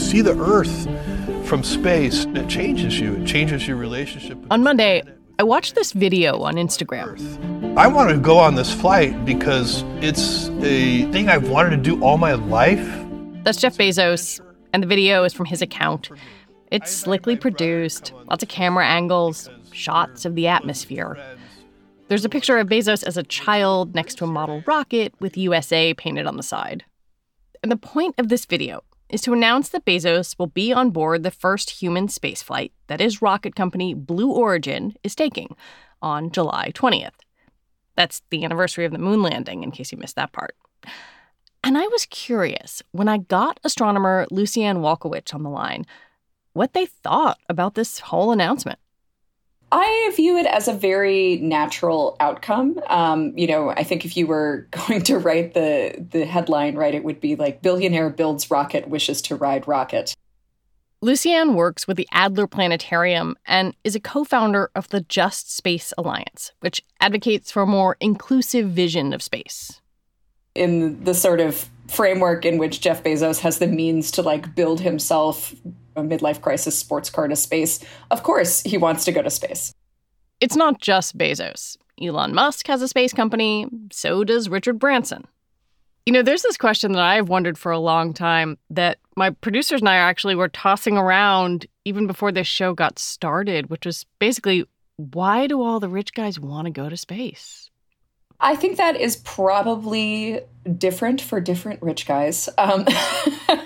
see the Earth from space, it changes you. It changes your relationship. On Monday, I watched this video on Instagram. I wanted to go on this flight because it's a thing I've wanted to do all my life. That's Jeff Bezos, and the video is from his account. It's slickly produced, lots of camera angles, shots of the atmosphere. There's a picture of Bezos as a child next to a model rocket with USA painted on the side. And the point of this video is to announce that Bezos will be on board the first human spaceflight that his rocket company Blue Origin is taking on July 20th. That's the anniversary of the moon landing, in case you missed that part. And I was curious when I got astronomer Lucianne Walkowicz on the line what they thought about this whole announcement. I view it as a very natural outcome. Um, you know, I think if you were going to write the the headline, right, it would be like "Billionaire builds rocket, wishes to ride rocket." Lucianne works with the Adler Planetarium and is a co-founder of the Just Space Alliance, which advocates for a more inclusive vision of space. In the sort of framework in which Jeff Bezos has the means to like build himself a midlife crisis sports car to space, of course he wants to go to space. It's not just Bezos. Elon Musk has a space company, so does Richard Branson. You know, there's this question that I've wondered for a long time that my producers and I actually were tossing around even before this show got started, which was basically why do all the rich guys want to go to space? I think that is probably different for different rich guys. Um,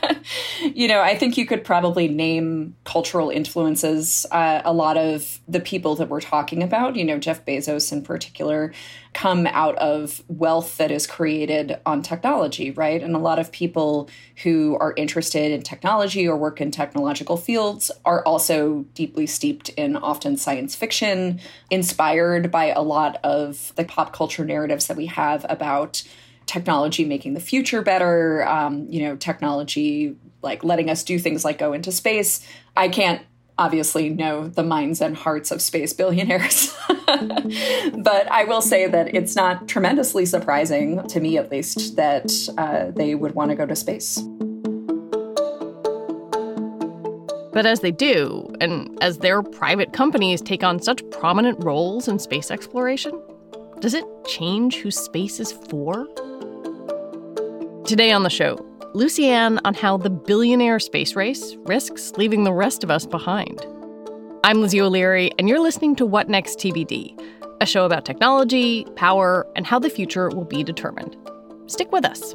you know, I think you could probably name cultural influences. Uh, a lot of the people that we're talking about, you know, Jeff Bezos in particular, come out of wealth that is created on technology, right? And a lot of people who are interested in technology or work in technological fields are also deeply steeped in often science fiction, inspired by a lot of the pop culture narratives that we have about technology making the future better, um, you know, technology like letting us do things like go into space. I can't obviously know the minds and hearts of space billionaires. but I will say that it's not tremendously surprising, to me at least, that uh, they would want to go to space. But as they do, and as their private companies take on such prominent roles in space exploration, does it change who space is for? Today on the show, Lucianne on how the billionaire space race risks leaving the rest of us behind. I'm Lizzie O'Leary, and you're listening to What Next TBD, a show about technology, power, and how the future will be determined. Stick with us.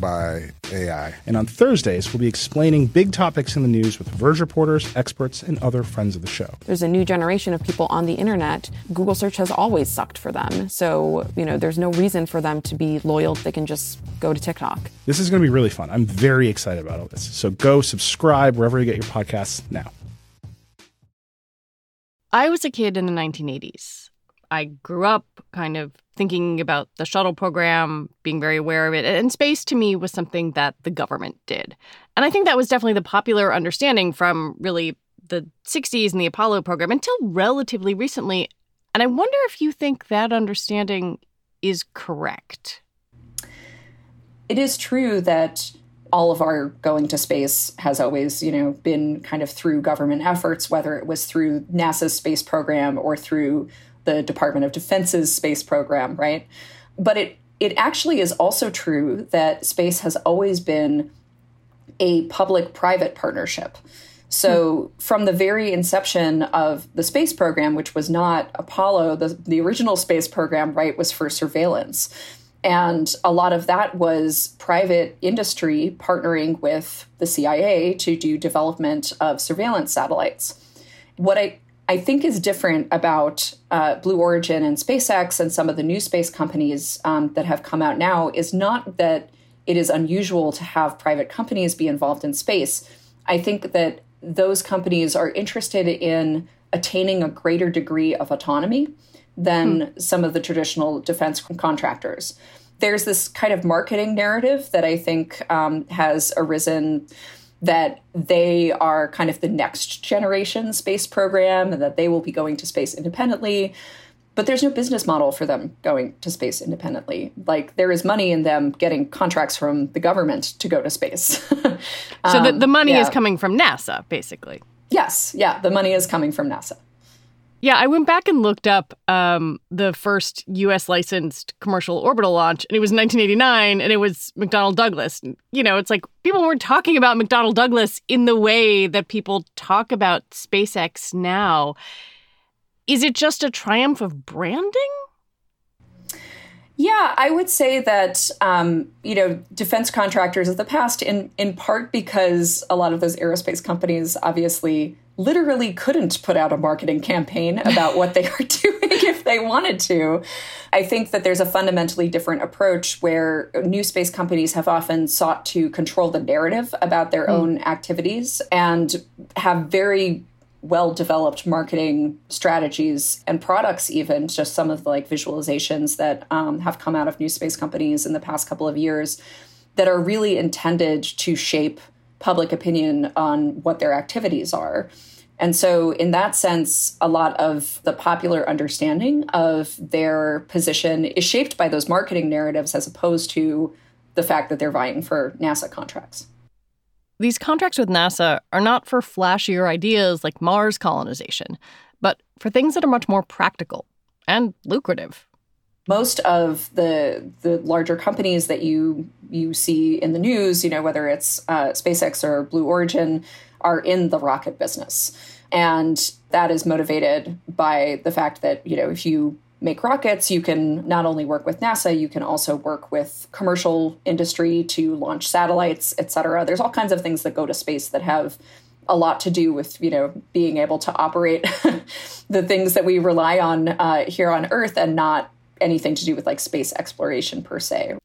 by AI. And on Thursdays, we'll be explaining big topics in the news with Verge reporters, experts, and other friends of the show. There's a new generation of people on the internet. Google search has always sucked for them. So, you know, there's no reason for them to be loyal. They can just go to TikTok. This is going to be really fun. I'm very excited about all this. So go subscribe wherever you get your podcasts now. I was a kid in the 1980s. I grew up kind of thinking about the shuttle program, being very aware of it. And space to me was something that the government did. And I think that was definitely the popular understanding from really the 60s and the Apollo program until relatively recently. And I wonder if you think that understanding is correct. It is true that all of our going to space has always, you know, been kind of through government efforts, whether it was through NASA's space program or through the Department of Defense's space program, right? But it it actually is also true that space has always been a public-private partnership. So, hmm. from the very inception of the space program, which was not Apollo, the, the original space program, right, was for surveillance. And a lot of that was private industry partnering with the CIA to do development of surveillance satellites. What I, I think is different about uh, Blue Origin and SpaceX and some of the new space companies um, that have come out now is not that it is unusual to have private companies be involved in space. I think that those companies are interested in attaining a greater degree of autonomy than hmm. some of the traditional defense contractors. There's this kind of marketing narrative that I think um, has arisen that they are kind of the next generation space program and that they will be going to space independently. But there's no business model for them going to space independently. Like there is money in them getting contracts from the government to go to space. um, so the, the money yeah. is coming from NASA, basically. Yes, yeah, the money is coming from NASA. Yeah, I went back and looked up um, the first U.S. licensed commercial orbital launch, and it was 1989, and it was McDonnell Douglas. You know, it's like people weren't talking about McDonnell Douglas in the way that people talk about SpaceX now. Is it just a triumph of branding? Yeah, I would say that um, you know defense contractors of the past, in in part because a lot of those aerospace companies obviously literally couldn't put out a marketing campaign about what they are doing if they wanted to. I think that there's a fundamentally different approach where new space companies have often sought to control the narrative about their mm. own activities and have very well developed marketing strategies and products even just some of the like visualizations that um, have come out of new space companies in the past couple of years that are really intended to shape public opinion on what their activities are. And so, in that sense, a lot of the popular understanding of their position is shaped by those marketing narratives as opposed to the fact that they're vying for NASA contracts. These contracts with NASA are not for flashier ideas like Mars colonization, but for things that are much more practical and lucrative most of the the larger companies that you you see in the news, you know, whether it's uh, SpaceX or Blue Origin, are in the rocket business, and that is motivated by the fact that you know if you make rockets, you can not only work with NASA, you can also work with commercial industry to launch satellites, et cetera. There's all kinds of things that go to space that have a lot to do with you know being able to operate the things that we rely on uh, here on Earth and not anything to do with like space exploration per se.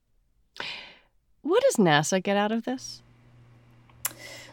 What does NASA get out of this?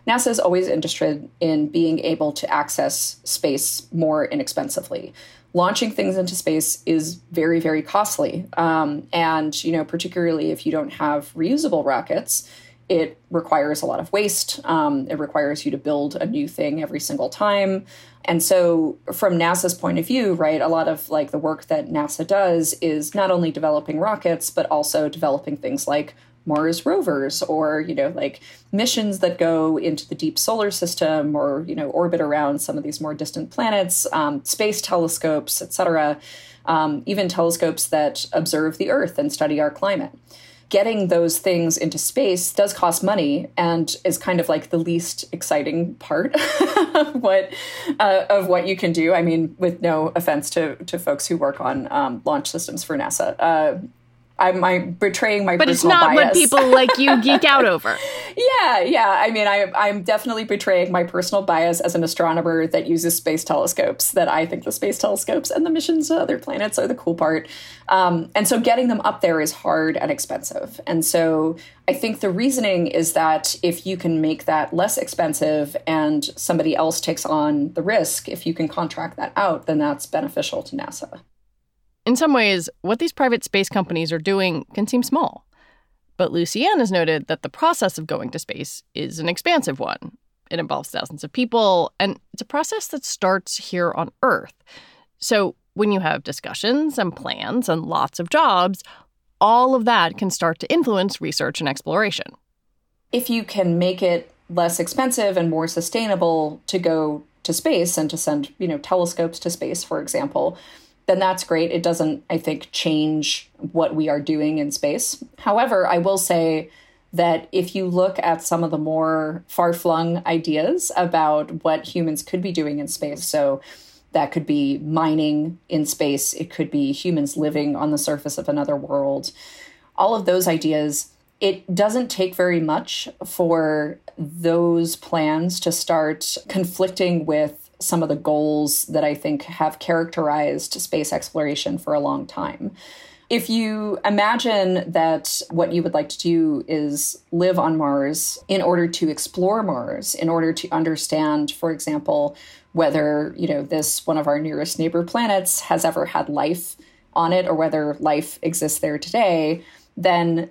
NASA is always interested in being able to access space more inexpensively. Launching things into space is very, very costly. Um, and, you know, particularly if you don't have reusable rockets, it requires a lot of waste. Um, it requires you to build a new thing every single time. And so, from NASA's point of view, right, a lot of like the work that NASA does is not only developing rockets, but also developing things like Mars rovers or, you know, like missions that go into the deep solar system or, you know, orbit around some of these more distant planets, um, space telescopes, et cetera, um, even telescopes that observe the Earth and study our climate getting those things into space does cost money and is kind of like the least exciting part of what uh, of what you can do. I mean, with no offense to to folks who work on um, launch systems for NASA. Uh, I'm, I'm betraying my but it's not bias. what people like you geek out over. Yeah, yeah. I mean, I, I'm definitely betraying my personal bias as an astronomer that uses space telescopes. That I think the space telescopes and the missions to other planets are the cool part. Um, and so getting them up there is hard and expensive. And so I think the reasoning is that if you can make that less expensive and somebody else takes on the risk, if you can contract that out, then that's beneficial to NASA. In some ways, what these private space companies are doing can seem small. But Lucianne has noted that the process of going to space is an expansive one. It involves thousands of people, and it's a process that starts here on Earth. So when you have discussions and plans and lots of jobs, all of that can start to influence research and exploration. If you can make it less expensive and more sustainable to go to space and to send, you know, telescopes to space, for example, then that's great. It doesn't, I think, change what we are doing in space. However, I will say that if you look at some of the more far flung ideas about what humans could be doing in space, so that could be mining in space, it could be humans living on the surface of another world, all of those ideas, it doesn't take very much for those plans to start conflicting with some of the goals that I think have characterized space exploration for a long time. If you imagine that what you would like to do is live on Mars in order to explore Mars, in order to understand, for example, whether, you know, this one of our nearest neighbor planets has ever had life on it or whether life exists there today, then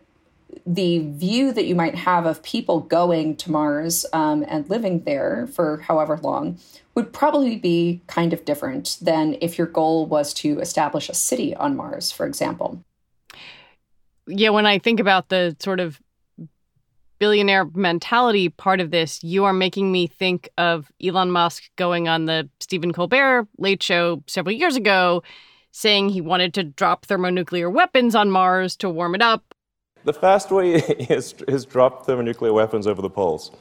the view that you might have of people going to Mars um, and living there for however long would probably be kind of different than if your goal was to establish a city on Mars, for example. Yeah, when I think about the sort of billionaire mentality part of this, you are making me think of Elon Musk going on the Stephen Colbert late show several years ago saying he wanted to drop thermonuclear weapons on Mars to warm it up. The fast way is, is drop thermonuclear weapons over the poles.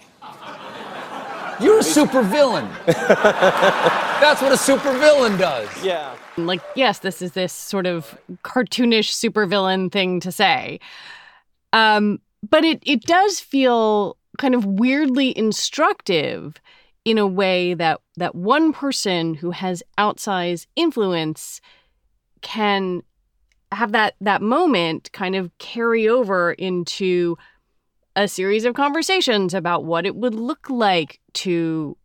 You're a supervillain. That's what a supervillain does. Yeah. Like, yes, this is this sort of cartoonish supervillain thing to say. Um, but it it does feel kind of weirdly instructive in a way that that one person who has outsized influence can have that that moment kind of carry over into a series of conversations about what it would look like to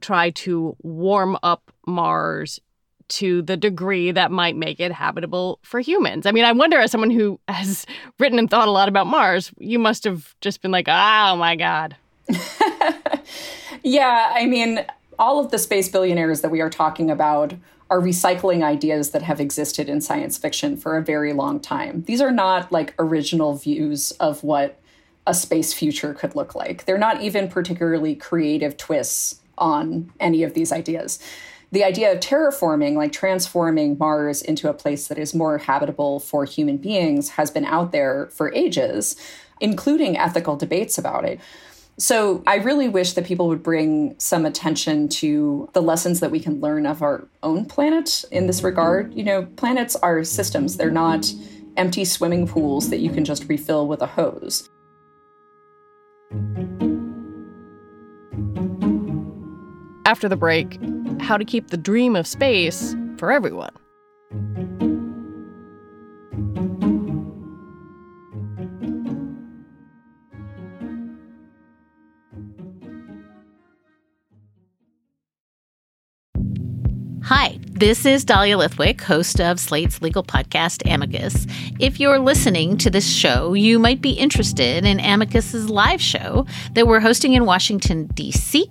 try to warm up Mars to the degree that might make it habitable for humans. I mean, I wonder, as someone who has written and thought a lot about Mars, you must have just been like, oh my God. yeah, I mean, all of the space billionaires that we are talking about are recycling ideas that have existed in science fiction for a very long time. These are not like original views of what a space future could look like. They're not even particularly creative twists on any of these ideas. The idea of terraforming, like transforming Mars into a place that is more habitable for human beings, has been out there for ages, including ethical debates about it. So I really wish that people would bring some attention to the lessons that we can learn of our own planet in this regard. You know, planets are systems, they're not empty swimming pools that you can just refill with a hose. After the break, how to keep the dream of space for everyone. Hi, this is Dahlia Lithwick, host of Slate's legal podcast, Amicus. If you're listening to this show, you might be interested in Amicus's live show that we're hosting in Washington, D.C.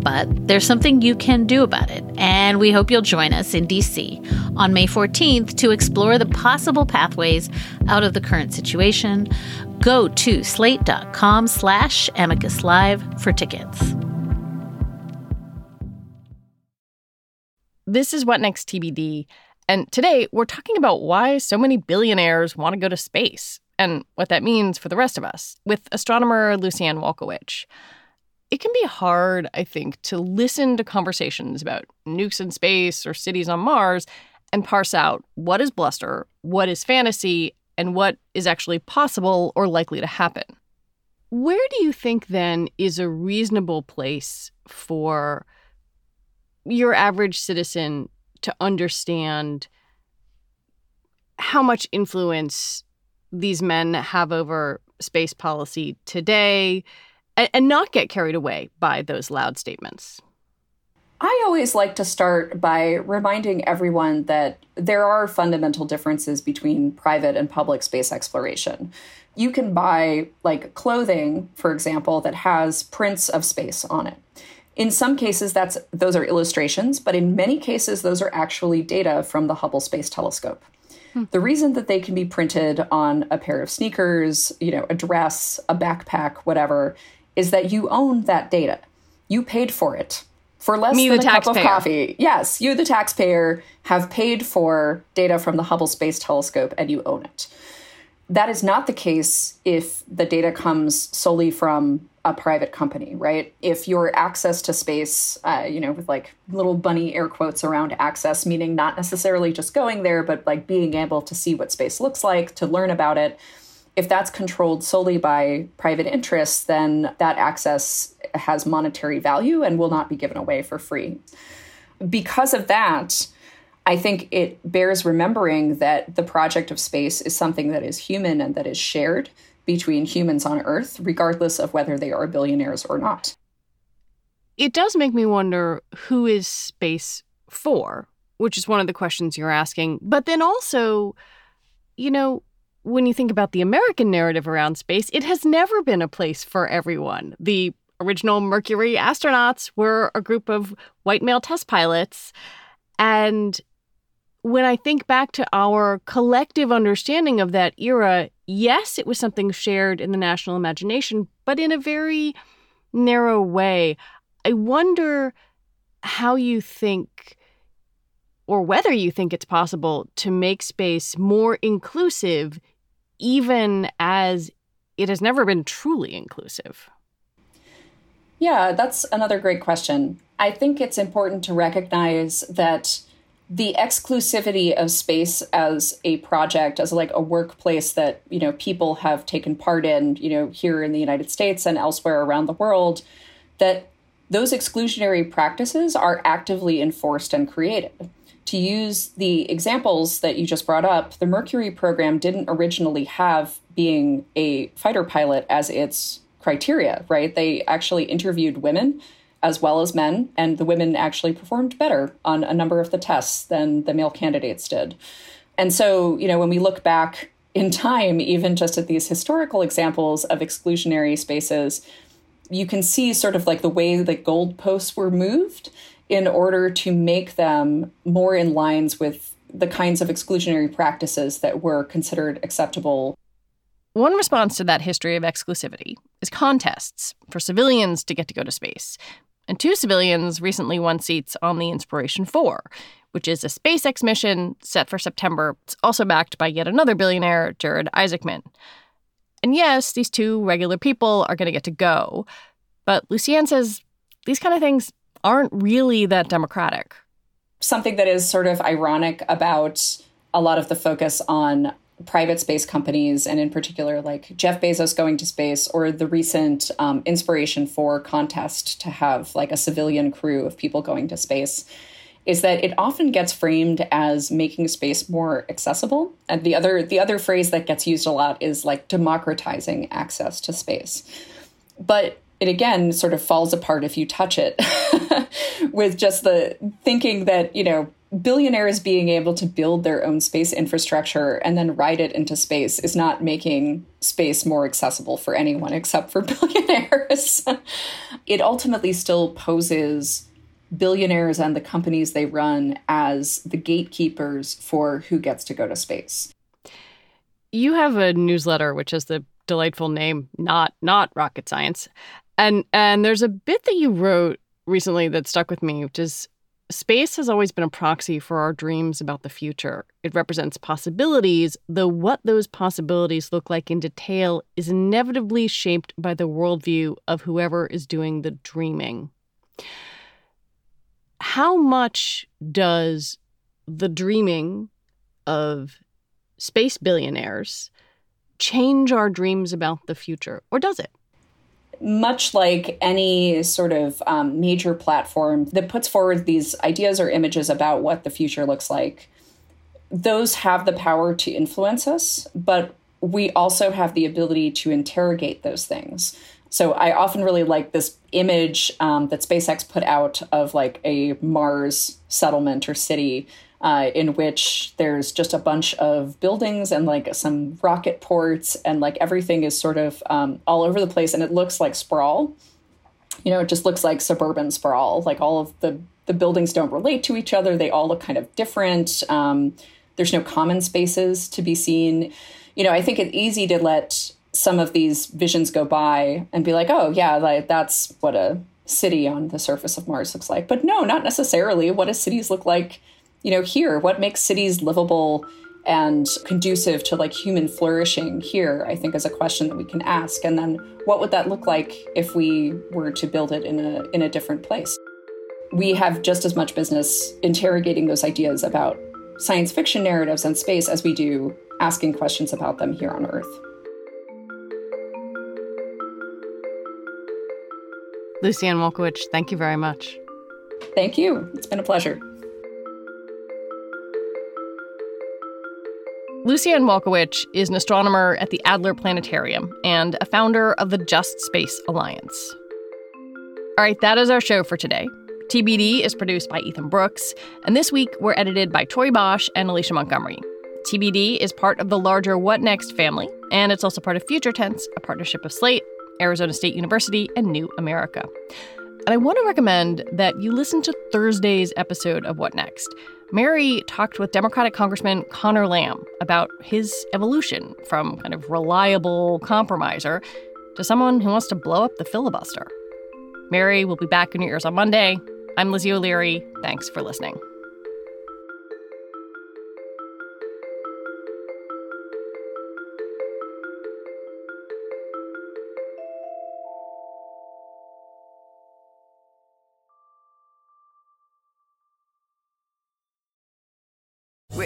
But there's something you can do about it, and we hope you'll join us in DC on May 14th to explore the possible pathways out of the current situation. Go to slate.com slash amicus live for tickets. This is What Next TBD. And today we're talking about why so many billionaires want to go to space and what that means for the rest of us with astronomer Lucianne Walkowicz. It can be hard, I think, to listen to conversations about nukes in space or cities on Mars and parse out what is bluster, what is fantasy, and what is actually possible or likely to happen. Where do you think then is a reasonable place for your average citizen to understand how much influence these men have over space policy today and, and not get carried away by those loud statements? I always like to start by reminding everyone that there are fundamental differences between private and public space exploration. You can buy, like, clothing, for example, that has prints of space on it. In some cases, that's those are illustrations, but in many cases, those are actually data from the Hubble Space Telescope. Hmm. The reason that they can be printed on a pair of sneakers, you know, a dress, a backpack, whatever, is that you own that data. You paid for it for less Me, than a cup of coffee. Yes, you, the taxpayer, have paid for data from the Hubble Space Telescope and you own it. That is not the case if the data comes solely from a private company, right? If your access to space, uh, you know, with like little bunny air quotes around access, meaning not necessarily just going there, but like being able to see what space looks like, to learn about it. If that's controlled solely by private interests, then that access has monetary value and will not be given away for free. Because of that, I think it bears remembering that the project of space is something that is human and that is shared between humans on Earth, regardless of whether they are billionaires or not. It does make me wonder who is space for, which is one of the questions you're asking. But then also, you know, when you think about the American narrative around space, it has never been a place for everyone. The original Mercury astronauts were a group of white male test pilots. And when I think back to our collective understanding of that era, yes, it was something shared in the national imagination, but in a very narrow way. I wonder how you think, or whether you think it's possible to make space more inclusive, even as it has never been truly inclusive. Yeah, that's another great question. I think it's important to recognize that the exclusivity of space as a project as like a workplace that you know people have taken part in you know here in the united states and elsewhere around the world that those exclusionary practices are actively enforced and created to use the examples that you just brought up the mercury program didn't originally have being a fighter pilot as its criteria right they actually interviewed women as well as men, and the women actually performed better on a number of the tests than the male candidates did. And so, you know, when we look back in time, even just at these historical examples of exclusionary spaces, you can see sort of like the way the goalposts were moved in order to make them more in lines with the kinds of exclusionary practices that were considered acceptable. One response to that history of exclusivity is contests for civilians to get to go to space and two civilians recently won seats on the Inspiration 4, which is a SpaceX mission set for September. It's also backed by yet another billionaire, Jared Isaacman. And yes, these two regular people are going to get to go. But Lucianne says these kind of things aren't really that democratic. Something that is sort of ironic about a lot of the focus on private space companies, and in particular, like Jeff Bezos going to space, or the recent um, Inspiration 4 contest to have like a civilian crew of people going to space, is that it often gets framed as making space more accessible. And the other the other phrase that gets used a lot is like democratizing access to space. But it again sort of falls apart if you touch it with just the thinking that, you know, billionaires being able to build their own space infrastructure and then ride it into space is not making space more accessible for anyone except for billionaires. it ultimately still poses billionaires and the companies they run as the gatekeepers for who gets to go to space. You have a newsletter which has the delightful name not not rocket science. And and there's a bit that you wrote recently that stuck with me, which is Space has always been a proxy for our dreams about the future. It represents possibilities, though what those possibilities look like in detail is inevitably shaped by the worldview of whoever is doing the dreaming. How much does the dreaming of space billionaires change our dreams about the future, or does it? Much like any sort of um, major platform that puts forward these ideas or images about what the future looks like, those have the power to influence us, but we also have the ability to interrogate those things. So I often really like this image um, that SpaceX put out of like a Mars settlement or city uh, in which there's just a bunch of buildings and like some rocket ports and like everything is sort of um, all over the place and it looks like sprawl. You know it just looks like suburban sprawl. Like all of the the buildings don't relate to each other. They all look kind of different. Um, there's no common spaces to be seen. You know i think it's easy to let some of these visions go by and be like oh yeah like that's what a city on the surface of mars looks like. But no not necessarily. What do cities look like you know, here, what makes cities livable and conducive to like human flourishing here, I think is a question that we can ask. And then what would that look like if we were to build it in a in a different place? We have just as much business interrogating those ideas about science fiction narratives and space as we do asking questions about them here on Earth. Lucianne Walkowicz, thank you very much. Thank you. It's been a pleasure. Lucianne Walkowicz is an astronomer at the Adler Planetarium and a founder of the Just Space Alliance. All right, that is our show for today. TBD is produced by Ethan Brooks, and this week we're edited by Torie Bosch and Alicia Montgomery. TBD is part of the larger What Next family, and it's also part of Future Tense, a partnership of Slate, Arizona State University, and New America. And I want to recommend that you listen to Thursday's episode of What Next. Mary talked with Democratic Congressman Conor Lamb about his evolution from kind of reliable compromiser to someone who wants to blow up the filibuster. Mary will be back in your ears on Monday. I'm Lizzie O'Leary. Thanks for listening.